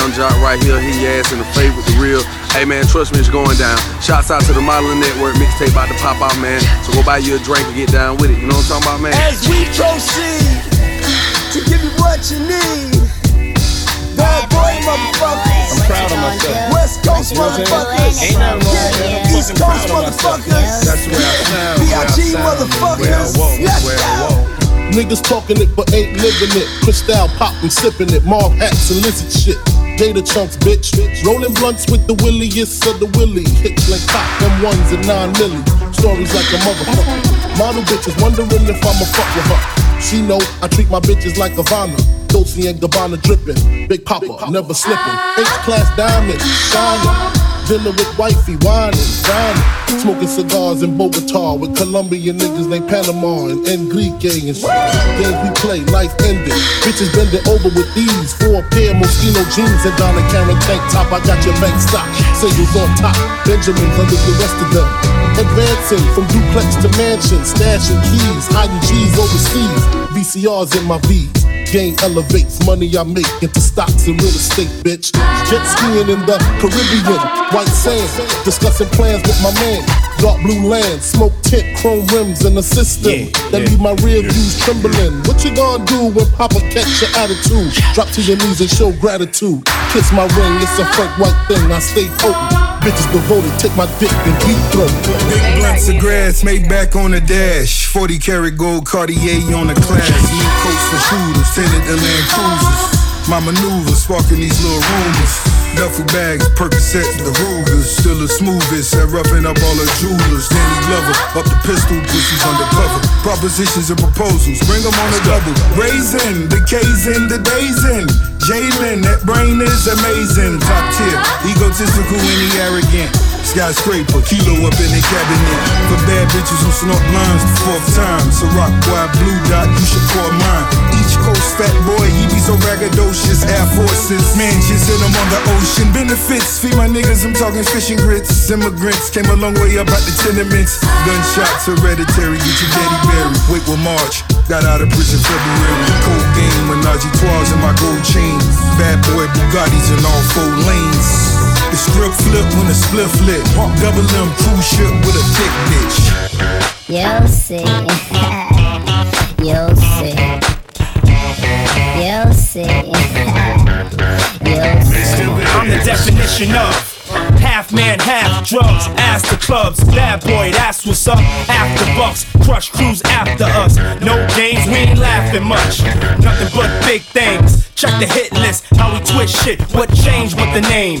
Yung Joc right here. He ass in the favorite, the real. Hey man, trust me, it's going down. Shouts out to the Modeling Network mixtape about to pop out, man. So go buy you a drink and get down with it. You know what I'm talking about, man? As we proceed to give you what you need. Bad boy motherfuckers. I'm proud of myself. West Coast motherfuckers. Ain't nothing wrong with Yeah. East Coast motherfuckers. That's where I sound. B.I.G. sound, motherfuckers. Where Let's go. Niggas talking it but ain't living it. Cristal poppin', sippin' it. Marv hats and lizard shit. Data chunks, bitch. Bitch. Rolling blunts with the williest of the willy. Hits like pop, them ones and nine milli. Stories like a motherfucker. Model bitches wondering if I'ma fuck with her. She know I treat my bitches like Havana. Dolce and Gabbana drippin'. Big Papa, never slippin'. H-class ah. diamond, shining. Dinner with wifey, whining, dining. Smoking cigars in Bogota with Colombian niggas named Panama and Enrique and shit. Games we play, life ending. Bitches bending over with these. Four pair Moschino jeans and Donna Karan tank top. I got your bank stock. Singles on top. Benjamins under the rest of them. Advancing from duplex to mansion. Stashing keys, hiding G's overseas. VCRs in my V's. Game elevates money I make into stocks and real estate, bitch. Jet skiing in the Caribbean, white sand. Discussing plans with my man. Dark blue land, smoke tint, chrome rims and a system. that leave my rear views trembling. What you gonna do when Papa catch your attitude? Drop to your knees and show gratitude. Kiss my ring, it's a Frank White thing. I stay potent. Bitches devoted, take my dick and deep throat. Big blunts of grass made back on the dash. 40 karat gold Cartier on the class. New coats for shooters, tinted the Land Cruisers. My maneuvers sparking these little rumors. Duffel bags, Percocets, the Rugers. Still the smoothest at roughing up all the jewelers. Danny Glover, up the pistol, pussies undercover. Propositions and proposals, bring them on the double. Raisin, the K's in, the days in. Jalen, that brain is amazing. Top tier, egotistical and he arrogant. Skyscraper, kilo up in the cabinet. For bad bitches who snort lines the fourth time. So rock boy, blue dot, you should call mine. Each coast fat boy, he be so braggadocious. Air Forces, mansions in them on the ocean. Benefits, feed my niggas, I'm talking fishing grits. Immigrants came a long way up the tenements. Gunshots, hereditary, get your daddy buried. Wait, will March. Got out of prison February. Cold game, Menage a trois in my gold chain. Bad boy Bugattis in all four lanes. The script flip when the split flip. Double M cruise ship with a thick bitch. You'll see. You'll see. You'll see. You'll see. I'm the definition of half man, half drugs. Ask the clubs, bad boy, that's what's up. After bucks, crush crews after us. No games, we ain't laughing much. Nothing but big things. Check the hit list, how we twist shit. What changed with the name?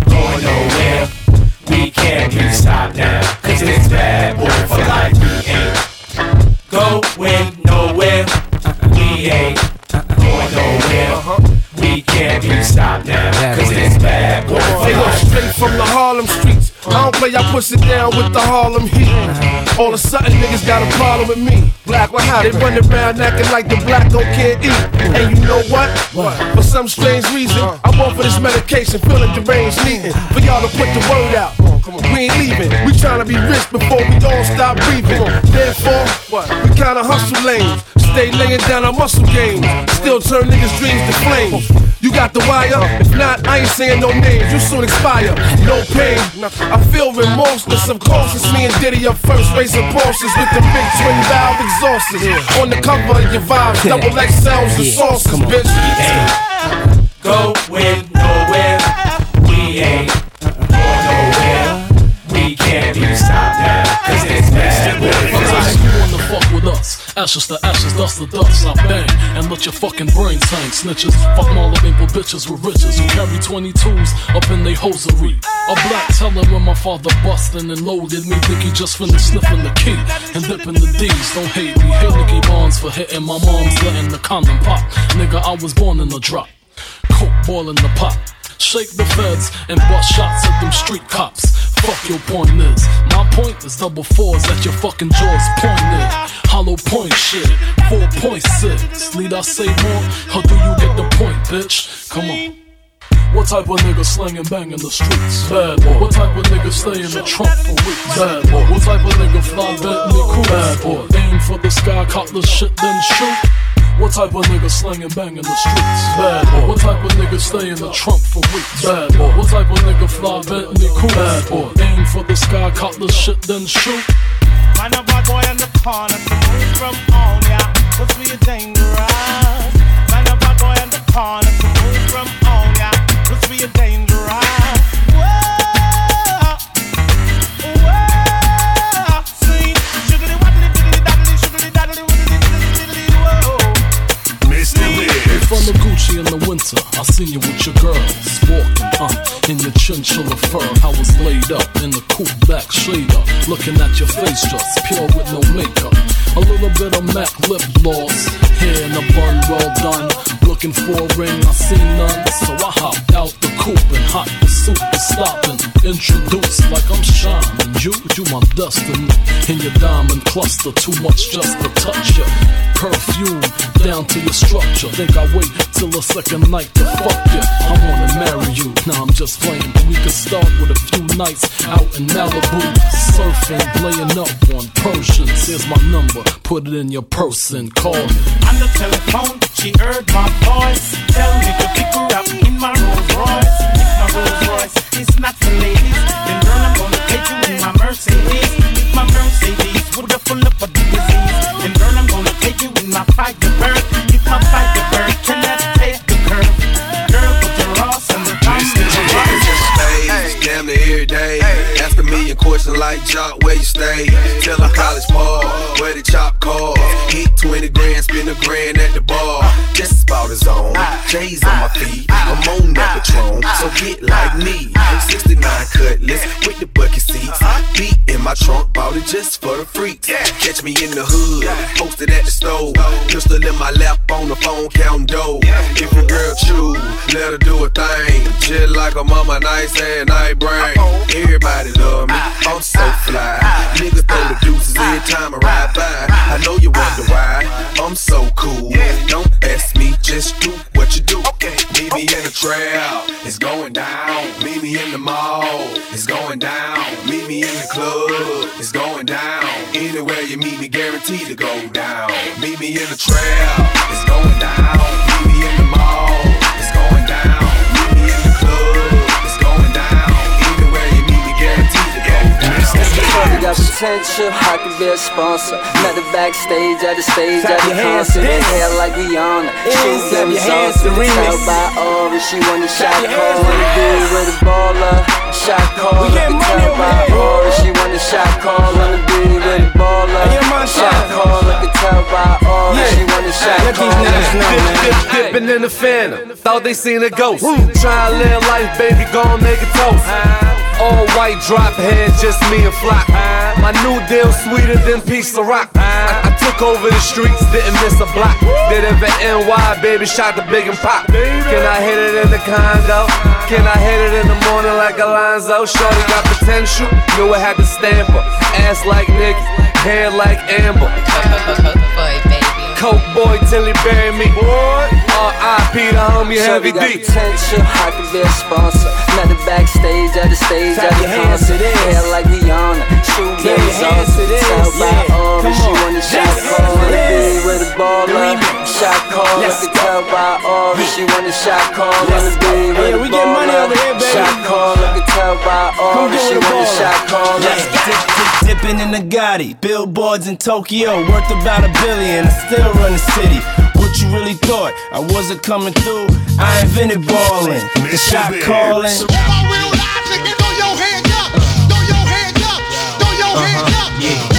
going nowhere. We can't be stopped now. Cause it's bad boy for life. We ain't going nowhere. We ain't going nowhere. We can't be stopped now. Cause it's bad boy for life. straight from the Harlem streets. I don't play, I push it down with the Harlem heat. All of a sudden, niggas got a problem with me. Black, what happened? They run around acting like the black don't care eat. And you know what? For some strange reason, uh-huh. I'm on for this medication, feeling deranged, needing for y'all to put the word out. We ain't leaving. We tryna be rich before we all stop breathing. Therefore, we kinda hustle lanes. Stay laying down our muscle games. Still turn niggas' dreams to flames. You got the wire? If not, I ain't saying no names. You soon expire. No pain. I feel remorseless. Of course, it's me and Diddy up first, racing Porsches with the big twin valve exhausters. On the cover of your vibes, double XLs and sauces, bitch. Going nowhere. We ain't going nowhere. We can't be stopped now. Cause it's bad boy for life. You wanna fuck with us? Ashes to ashes, dust to dust. I bang and let your fucking brain tank. Snitches, fuck Marla Maple bitches with riches who carry 22s up in they hosiery. A black teller when my father bustin' and loaded me. Think he just finished sniffing the key and dipping the D's. Don't hate me. Hit Nicky Barnes for hitting my mom's letting the condom pop. Nigga, I was born in the drop. Coke boiling the pot. shake the feds, and bust shots at them street cops. Fuck your point is. My point is double fours at your fucking jaws pointed. Hollow point shit, 4.6. Need I say more? Or do you get the point, bitch? Come on. What type of nigga slanging bang in the streets? Bad boy. What type of nigga stay in the trunk for weeks? Bad boy. What type of nigga fly Bentley cool? Bad boy. Aim for the sky, cop the shit, then shoot. What type of nigga slanging bang in the streets? Bad boy. What type of nigga stay in the trunk for weeks? Bad boy. What type of nigga fly Bentley cool? Bad boy. Aim for the sky, cop the shit, then shoot. Find a bad boy in the corner to move from on ya. Cause we are dangerous. Find a bad boy in the corner to move from on ya. Cause we are dangerous. From the Gucci in the winter, I seen you with your girls walking, uh, in your chinchilla fur. I was laid up in the cool back shader, looking at your face just pure with no makeup. A little bit of MAC lip gloss, hair in a bun, well done. Looking for a ring, I seen none, so I hopped out the coupe and hot pursuit was stopping. Introduced like I'm shining, you, you my destiny. In your diamond cluster, too much just to touch you. Perfume down to your structure. Think I wait till the second night to fuck you. I wanna marry you. Nah, I'm just playing, we could start with a few nights out in Malibu, surfing, laying up on Persians. Here's my number, put it in your purse and call me. On the telephone, she heard my voice. Tell me to pick her up in my Rolls Royce. If my Rolls Royce is not for ladies, then girl, I'm gonna take you in my Mercedes. If my Mercedes would have full up of disease, then girl, I'm gonna take you in my Firebird a like Jock, where you stay? Tell them college ball, where the chop call. Hit 20 grand, spend a grand at the bar. Just about his own. J's on my feet, I'm on that Patron, so get like me. 69 bought it just for the freaks. Catch me in the hood, posted at the stove. Pistol in my lap on the phone, counting dough. If your girl chew, let her do a thing. Just like a mama, nice and night brain. Everybody love me, I'm so fly. Niggas throw the deuces every time I ride by. I know you wonder why, I'm so cool. Don't ask me, just do what you do. Me in the trail, it's going down. Meet me in the mall, it's going down. Meet me in the club, it's going down. Anywhere you meet me, guaranteed to go down. Meet me in the trail, it's going down. Meet me in the mall, Shorty got potential, I could be a sponsor. Met her backstage at the stage at the your hands to concert. Hair like Rihanna. Shoes clap them your hands sauce. to Tell by Aura, she want a shot call. Wanna be with a baller. Shot call. We getting Can tell by. Aura, she want a shot call. Wanna be with a baller. Shot call. I can tell by Yeah. she want a shot call. niggas know, Dip, man. dip, dipping in the phantom. Thought they seen a ghost. Try to live life, baby, gon' make a toast. All white drop head, just me and Flock. My new deal sweeter than piece of rock. I, I took over the streets, didn't miss a block. Did it for NY, baby, shot the big and pop. Can I hit it in the condo? Can I hit it in the morning like Alonzo? Shorty got potential, knew I had to stamp her. Ass like Nicky, hair like Amber. Coke boy till he bury me. R.I.P. the homie Shorty Heavy got D. potential, I could be a sponsor. Met her backstage at the stage Clap at the your hands to concert. this. Hair like Rihanna, shoe Clap game your hands to this, Tell by yeah. Aura, Come she on. want a shot This call. Wanna is be with a baller. remix. Shot call, I Let's can go. tell by Aura, she want a shot call. Let's Wanna go. be Hey, with we a getting money baller. over here, baby. Shot call, I can tell by Come Aura, get she with a want a baller. shot call. Let's dip, dip, dipping in the Gotti. Billboards in Tokyo, worth about a billion. I still run the city thought I wasn't coming through. I invented balling, the shot calling. So my real logic, throw your hands up, throw your hands up, throw your uh-huh. hands up. Yeah.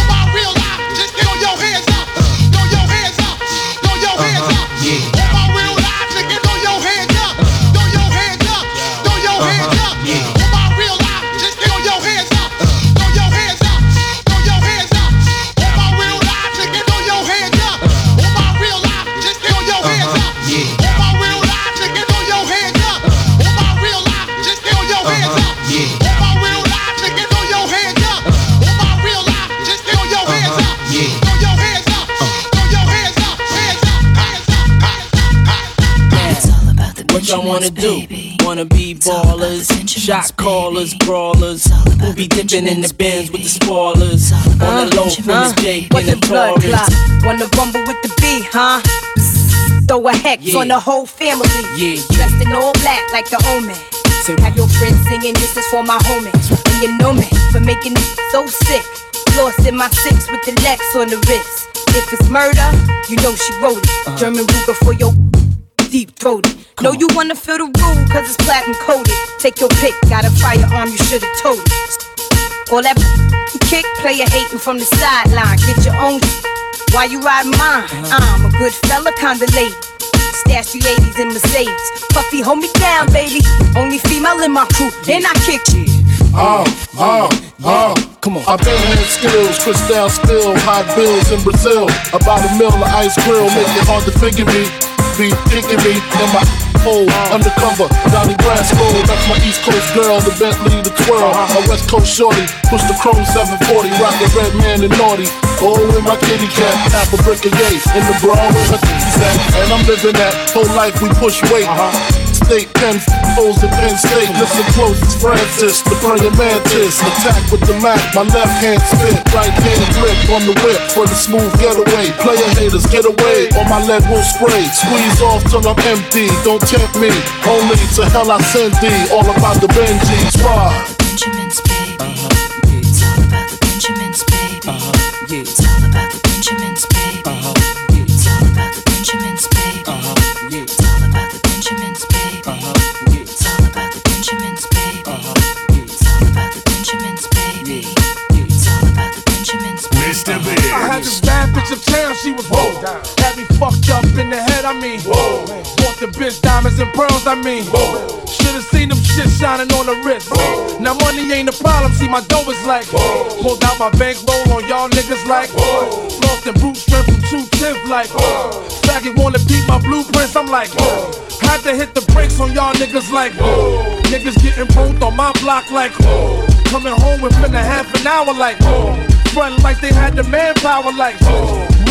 Shot callers, brawlers. We'll be dipping in the bins with the spoilers. On the low from this Jake in the the? Taurus. Wanna rumble with the B, huh? Throw a hex Yeah. on the whole family. Yeah, Dressed in all black like the omen. Say Have your friends singing, this is for my homies. And you know me for making it so sick. Lost in my six with the Lex on the wrist. If it's murder, you know she wrote it. Uh-huh. German Ruger for your deep throated. Know you wanna feel the rule, cause it's platinum coated. Take your pick, got a firearm, you should've told it. All that kick, player hating from the sideline. Get your own why you ride mine? I'm a good fella, kinda late. Stash the 80s in Mercedes. Puffy, hold me down, baby. Only female in my crew, and I kick you. Uh, uh, uh. Come on. I've been hand skills, crystal spill, hot bills in Brazil. About a mill of ice grill, make it hard to figure me. Me in my hole, undercover. Donnie Brasco, that's my East Coast girl, the Bentley, the twirl. A West Coast shorty, push the chrome 740, rock the red man and naughty. Oh, in my kitty cat, half a brick of gay, in the bra with her titties. And I'm living that whole life we push weight. Uh-huh. State Penn, O's the Penn State. Listen close, it's Francis, the praying mantis. Attack with the Mac, my left hand spit, right hand grip on the whip for the smooth getaway. Player haters, get away, or my lead will spray. Squeeze off till I'm empty, don't tempt me. Only to hell I send thee, all about the Benji squad. Benjamin's baby. It's all about the Benjamin's uptown, she was whoa. Had me fucked up in the head, I mean. Whoa. Bought the bitch diamonds and pearls, I mean. Whoa. Should've seen them shit shining on the wrist. Whoa. Now money ain't a problem, see my dough is like. Whoa. Pulled out my bankroll on y'all niggas like. Whoa. Lost in brute strength from two tenth like. Whoa. Faggot wanna beat my blueprints, I'm like. Whoa. Had to hit the brakes on y'all niggas like. Whoa. Niggas getting both on my block like. Whoa. Coming home within a half an hour like. Whoa. Run like they had the manpower like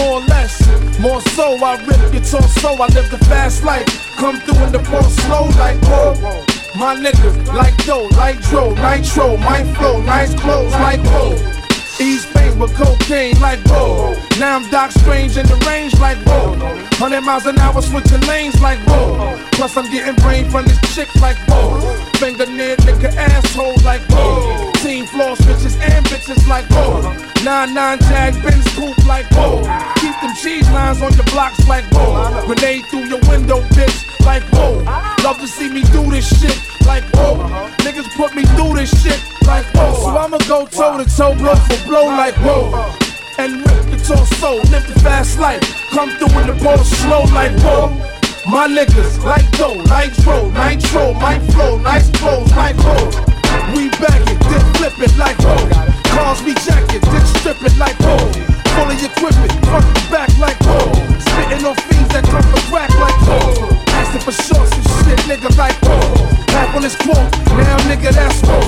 More or less, more so I rip your torso I live the fast life. Come through in the ball slow like whoa. My niggas like dough, like dro, nitro. My flow, nice clothes like whoa East Bay with cocaine like whoa. Now I'm Doc Strange in the range like whoa. 100 miles an hour switching lanes like whoa. Plus I'm getting brain from this chick like whoa. Finger Fingernail nigga asshole like whoa. Team floor bitches and bitches like whoa. Nine nine jag Benz coupe like whoa. Keep them cheese lines on your blocks like whoa. Grenade through your window bitch like whoa. Love to see me do this shit like whoa Niggas put me through this shit like whoa So I'ma go toe to toe blow for blow like whoa and rip the torso, live the fast life. Come through in the ball slow like whoa. My niggas like dough, nitro, nitro, my flow, nice clothes like whoa. We back it, then flip it like whoa. Cars we jacket, then strip it like whoa. Fully equipment, front to back like whoa. Spitting on fiends that come from crack like whoa. Asking for shorts and shit, nigga like on this quote, now nigga that's whoa.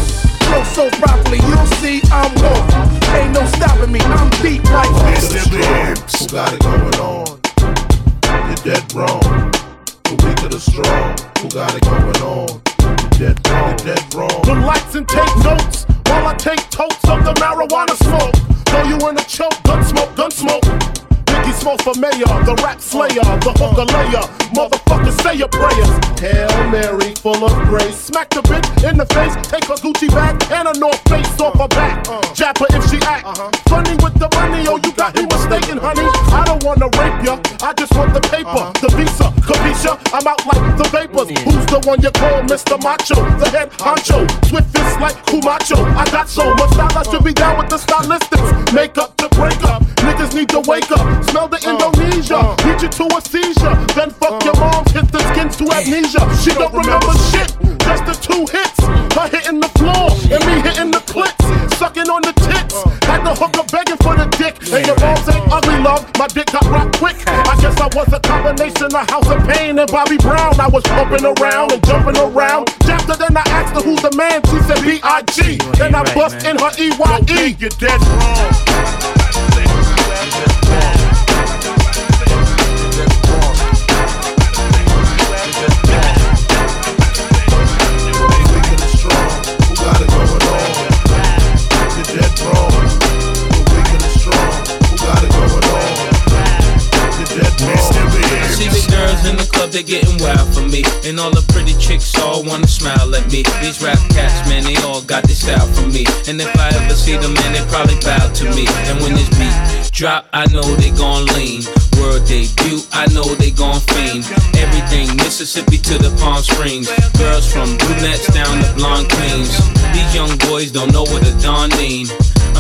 Flow so properly, you'll see I'm whoa. Ain't no stopping me, I'm deep like. Biggs. Who got it going on? You're dead wrong. The weak of the strong. Who got it going on? You're dead wrong. You're dead wrong. Relax and take notes while I take totes of the marijuana smoke. Throw you in a choke, gun smoke, gun smoke. Biggie smoke for mayor, the rap slayer, the hooker layer. Motherfuckers say your prayers. Hail Mary, full of grace. Smack the bitch in the face, take her Gucci bag and a North Face off her back. Uh-huh. Jab her if she act. Uh-huh. Funny with the money, oh, you got me mistaken, honey. I don't wanna rape ya, I just want the paper, uh-huh. the visa, capisha. I'm out like the vapors. Who's the one you call Mr. Macho? The head honcho, swift fist like Camacho. I got so much style, I should be down with the stylistics. Make up the breakup, niggas need to wake up. Smell the Indonesia, uh, uh. beat you to a seizure. Then fuck your uh. mom, hit the skins to amnesia. She don't remember shit, just the two hits. Her hitting the floor and me hitting the clits. Sucking on the tits. Had the hooker begging for the dick. And your moms ain't ugly, love. My dick got rocked quick. I guess I was a combination of House of Pain and Bobby Brown. I was pumping around and jumping around. After then I asked her who's the man. She said B.I.G. Then I bust in her E-Y-E. You're dead wrong. They're getting wild for me. And all the pretty chicks all wanna smile at me. These rap cats, man, they all got this style for me. And if I ever see them, man, they probably bow to me. And when this beat drop, I know they gon' lean. World debut, I know they gon' fiend. Everything Mississippi to the Palm Springs. Girls from brunettes down to blonde queens. These young boys don't know what a Don mean.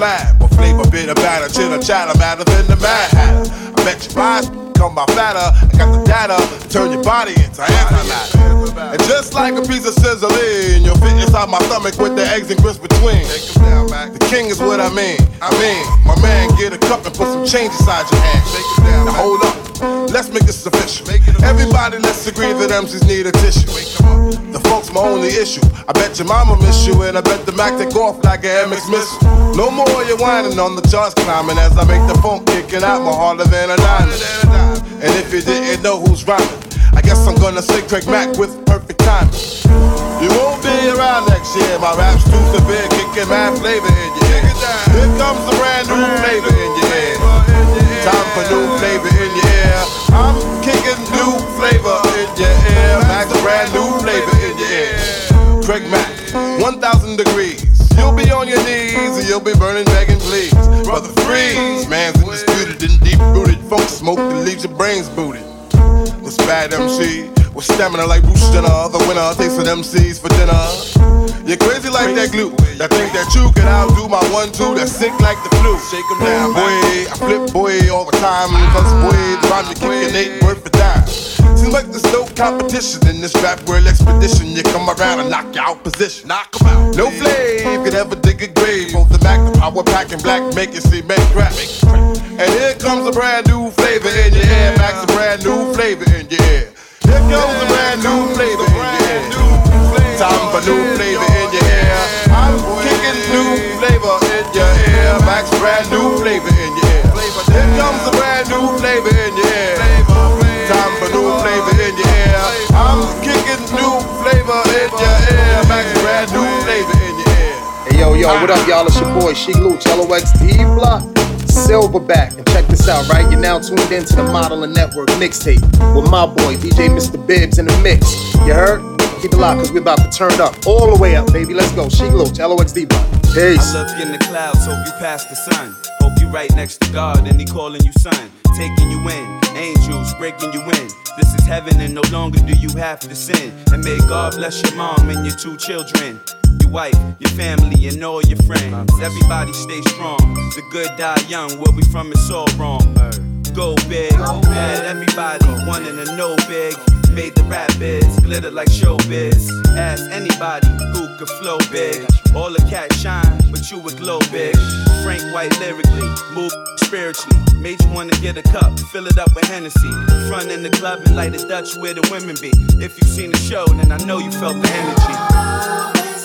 Flab. A flavor bitter batter, chitter chatter, matter than the mad. I bet you buy by fatter. I got the data, turn your body into antimatter. And just like a piece of sizzling, you'll fit inside my stomach with the eggs and grits between. The king is what I mean. I mean, my man, get a cup and put some change inside your hand. Now hold up, let's make this official. Everybody, let's agree that MCs need a tissue. The funk's my only issue. I bet your mama miss you, and I bet the Mac take off like an MX missile. No more you whining on the charts climbing as I make the funk kicking out more harder than a diamond. And if you didn't know who's rhyming, I guess I'm gonna say Craig Mack with perfect timing. You won't be around next year. My rap's too severe, kicking mad flavor in your leaves your brains booted. This bad MC with stamina like Bruce Jenner. The winner takes some MCs for dinner. You're crazy like that glue. That think that you can outdo my one two. That's sick like the flu. Shake 'em down, boy. I flip boy all the time. Cause boy, trying to kick kicking ain't worth a dime. Seems like there's no competition in this rap world expedition. You come around and knock you out position. Knock 'em out. No flame could ever dig a grave. Both the Power pack, and black make it see make crack. And here comes a brand new flavor in your ear. Max, a brand new flavor in your ear. Here comes a brand new flavor in your ear. Time for new yo, what up, y'all? It's your boy Sheek Louch, LOX Block, Silverback. And check this out, right? You're now tuned into the Modeling Network mixtape with my boy DJ Mista Bibs in the mix. You heard? Keep it locked, cause we about to turn up. All the way up, baby. Let's go. Sheek Louch, LOX Block. Peace. I look in the clouds, hope you pass the sun. Hope you right next to God and He calling you son. Taking you in, angels breaking you in. This is heaven and no longer do you have to sin. And may God bless your mom and your two children. Your wife, your family, and all your friends. Everybody stay strong. The good die young. Where we from is all wrong. Go big, had everybody wanting to know big. Made the rap biz glitter like showbiz. Ask anybody who could flow big. All the cats shine, but you would glow big. Frank White lyrically, move spiritually. Made you wanna get a cup, fill it up with Hennessy. Front in the club and light a Dutch where the women be. If you seen the show, then I know you felt the energy. Always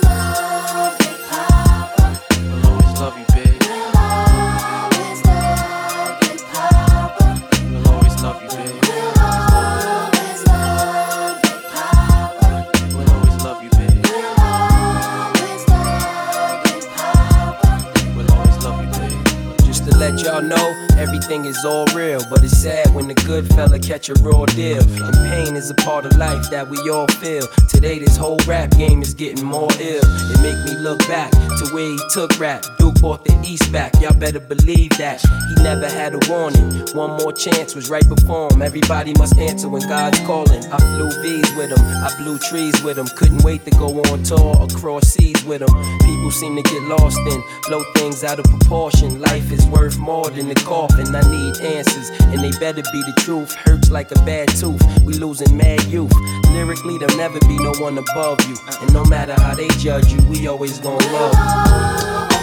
is all real. But it's sad when the good fella catch a raw deal. And pain is a part of life that we all feel. Today, this whole rap game is getting more ill. It make me look back to where he took rap. Duke bought the East back, y'all better believe that. He never had a warning. One more chance was right before him. Everybody must answer when God's calling. I flew V's with him, I blew trees with him. Couldn't wait to go on tour across seas with him. People seem to get lost in, blow things out of proportion. Life is worth more than the coffin. I need answers, and they better be the truth. Hurts like a bad tooth. We losing mad youth. Lyrically, there'll never be no one above you. And no matter how they judge you, we always gonna love you.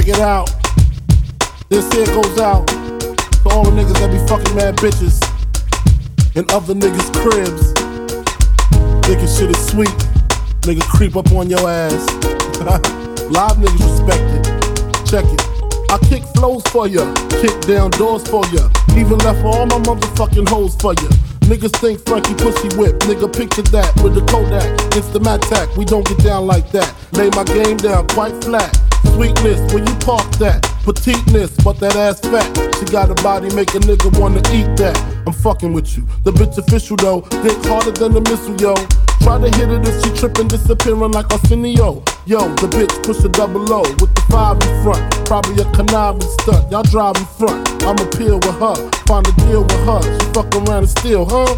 Check it out. This here goes out to all the niggas that be fucking mad bitches and other niggas' cribs. Thinking shit is sweet. Nigga creep up on your ass. Live niggas respect it. Check it. I kick flows for ya, kick down doors for ya, even left all my motherfucking hoes for ya. Niggas think Frankie pussy whip, nigga picture that with the Kodak. It's the Mattack, we don't get down like that. Lay my game down quite flat. Sweetness, where you park that? Petiteness, but that ass fat. She got a body, make a nigga wanna eat that. I'm fucking with you. The bitch official though, dick harder than the missile, yo. Try to hit it if she trippin', disappearing like Arsenio. Yo, the bitch push a double O with the five in front. Probably a conniving stunt. Y'all drive in front. I'ma peel with her, find a deal with her. She fuck around and steal, huh?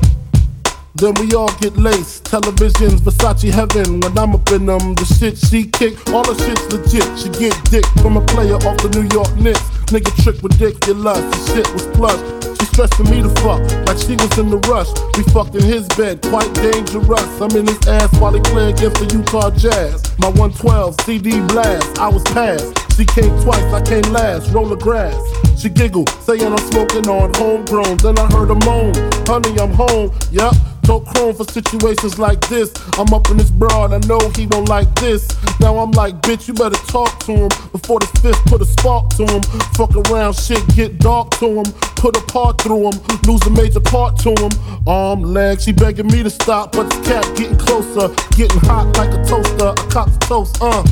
Then we all get laced. Televisions, Versace heaven. When I'm up in them, the shit she kick, all the shit's legit. She get dick from a player off the New York Knicks. Nigga trick ridiculous. The shit was plush. She stressing me to fuck like she was in the rush. We fucked in his bed, quite dangerous. I'm in his ass while he play against the Utah Jazz. My 112 CD blast, I was passed. She came twice, I came last. Roll the grass. She giggled, saying I'm smoking on homegrown. Then I heard her moan, honey, I'm home. Yup, told chrome for situations like this. I'm up in this broad, I know he don't like this. Now I'm like, bitch, you better talk to him before the fifth put a spark to him. Fuck around, shit get dark to him. Put a part through him, lose a major part to him. Arm, leg, she begging me to stop, but the cat getting closer, getting hot like a toaster. A cop's toast, uh.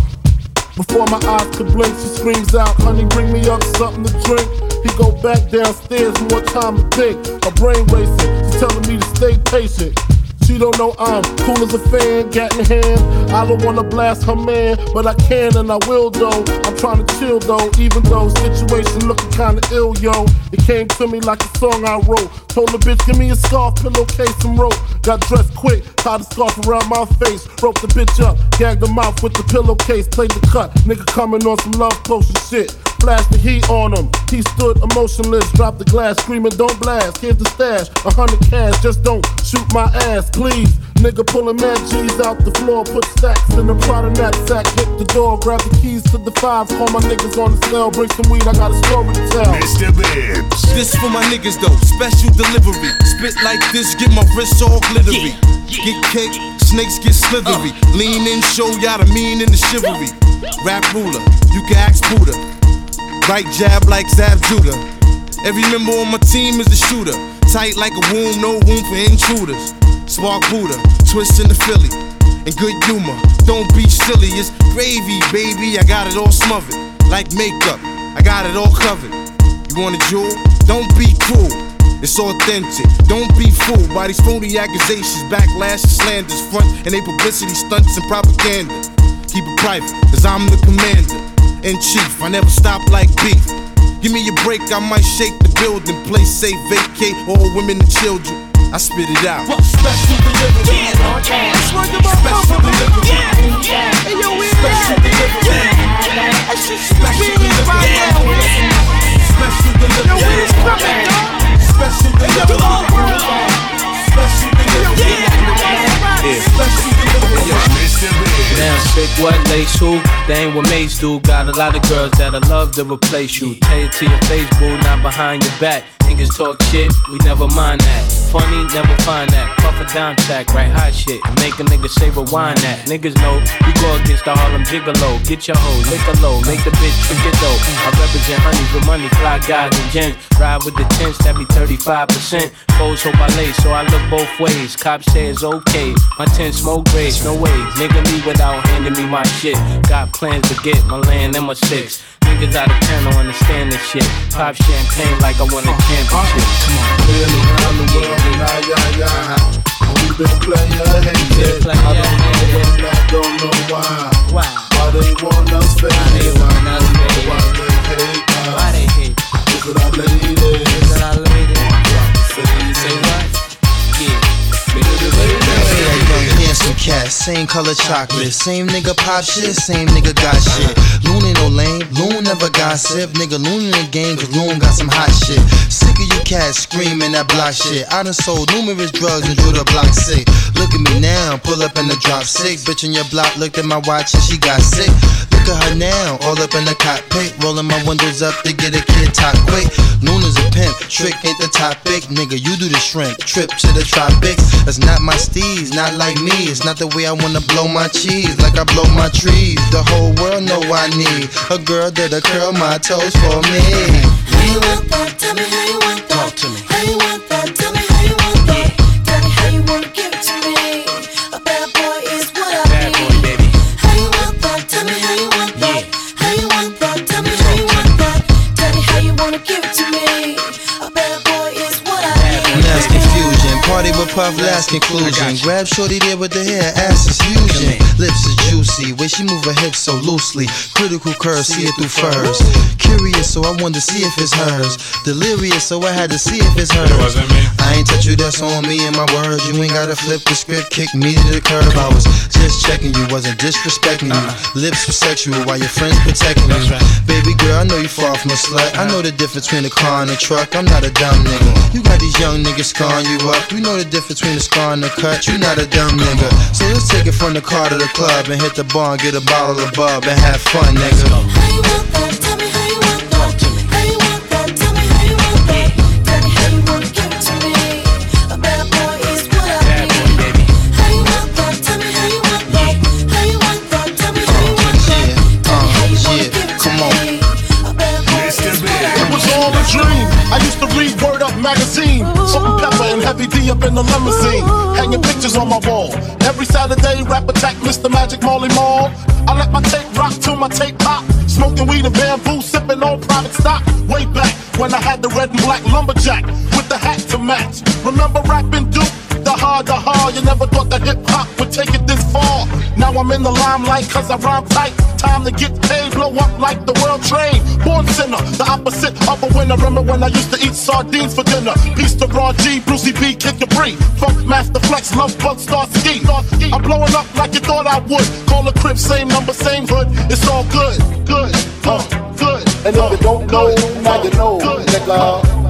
Before my eyes could blink, she screams out, honey, bring me up something to drink. He go back downstairs, more time to think. Her brain racing, telling me to stay patient. She don't know I'm cool as a fan, gat in hand. I don't wanna blast her man, but I can and I will though. I'm trying to chill though, even though situation looking kinda ill, yo. It came to me like a song I wrote. Told the bitch, give me a scarf, pillowcase, and rope. Got dressed quick, tied a scarf around my face. Roped the bitch up, gagged her mouth with the pillowcase, played the cut. Nigga coming on some love potion shit. Flashed the heat on him. He stood emotionless, dropped the glass, screaming, Don't blast. Here's the stash, a hundred cash, just don't shoot my ass, please. Nigga pulling mad G's out the floor, put stacks in the Prada knapsack, hit the door, grab the keys to the fives, call my niggas on the cell, bring some weed, I got a story to tell. Mista Bibs. This for my niggas though, special delivery. Spit like this, get my wrists all glittery. Get cake, snakes get slithery. Uh. Lean in, show y'all the mean and the chivalry. Rap ruler, you can ask Buddha. Right jab like Zab Judah. Every member on my team is a shooter. Tight like a womb, no room for intruders. Spark Buddha, twist in the Philly. And good humor, don't be silly. It's gravy, baby. I got it all smothered. Like makeup, I got it all covered. You want a jewel? Don't be cruel. It's authentic. Don't be fooled by these phony accusations, backlash, slanders, front and they publicity stunts and propaganda. Keep it private, cause I'm the commander in chief. I never stop like beef. Give me a break, I might shake the building. Play safe, vacate all women and children. I spit it out. What special delivery? Yeah, on. Special delivery. Yeah, yeah. Yo, we special delivery. Yeah, yeah. Special delivery. Yeah, yeah. Special delivery. Yo, we're coming, dog. Special delivery. Yo, all. Special delivery. Yeah, yeah. Special delivery. Now sick what lace who? They ain't what mates do. Got a lot of girls that'll love to replace you. Tell it to your face, boo, not behind your back. Niggas talk shit, we never mind that. Funny, never find that. Puff a dime track, write hot shit. Make a nigga say rewind that. Niggas know you go against the Harlem Gigolo. Get your hoe, lick a low, make the bitch trick it though. I represent honeys with money, fly guys and gents. Ride with the tents, that be 35%. Foes hope I lay, so I look both ways. Cops say it's okay. My tent smoke grades, no way. Nigga leave without handing me my shit. Got plans to get my land and my six. Niggas out of town don't understand this shit. Pop champagne like I won a championship. Come on. Really around the world, yeah, yeah, yeah. We've been playing hated. I don't know when, I don't know why. Why? Why they want us faded? they want us faded? Why they hate us? Why they hate? Is it our ladies? Is it our ladies? Cat, same color chocolate, same nigga pop shit, same nigga got shit. Loon ain't no lame, Loon never gossip, nigga Loon in the game, cause Loon got some hot shit. Sick of you cats screaming that block shit. I done sold numerous drugs and drew the block sick. Look at me now, pull up in the drop sick. Bitch in your block looked at my watch and she got sick. Look at her now, all up in the cockpit, rolling my windows up to get a kid top quick. Loon is a pimp, trick ain't the topic, nigga. You do the shrimp, trip to the tropics. That's not my steez, not like me. It's not the way I wanna blow my cheese, like I blow my trees. The whole world know I need a girl that'll curl my toes for me. How you want that? Tell me how you want that. Talk to me. How you want that? Tell me confusion, party with puff, last conclusion. Grab shorty there with the hair, ass is fusion. Lips is juicy, way she move her hips so loosely. Critical curve, see it through furs. Curious, so I wanted to see if it's hers. Delirious, so I had to see if it's hers. It wasn't me. I ain't touch you, that's on me and my words. You ain't gotta flip the script, kick me to the curb. I was just checking you, wasn't disrespecting you. Uh-uh. Lips were sexual while your friends protecting you. I know you far from a slut. I know the difference between a car and a truck. I'm not a dumb nigga. You got these young niggas scarring you up. You know the difference between a scar and a cut. You not a dumb nigga. So let's take it from the car to the club and hit the bar and get a bottle of bub and have fun, nigga. Heavy D up in the limousine. Hanging pictures on my wall. Every Saturday, rap attack, Mr. Magic Marley Marl. I let my tape rock till my tape pop. Smoking weed and bamboo, sipping on private stock. Way back when I had the red and black lumberjack with the hat to match. Remember rapping I'm in the limelight cause I rhyme tight. Time to get paid, blow up like the world trade. Born sinner, the opposite of a winner. Remember when I used to eat sardines for dinner? Peace to Ron G, Brucey B, Kid Capri. Funk Master Flex, Love Bug, Star Ski. I'm blowing up like you thought I would. Call a crib, same number, same hood. It's all good, good, uh, good. And if you don't know, now you know, nigga.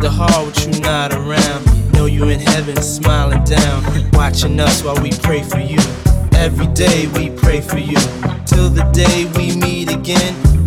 kinda hard with you not around. Know you in heaven smiling down, watching us while we pray for you. Every day we pray for you. Till the day we meet again,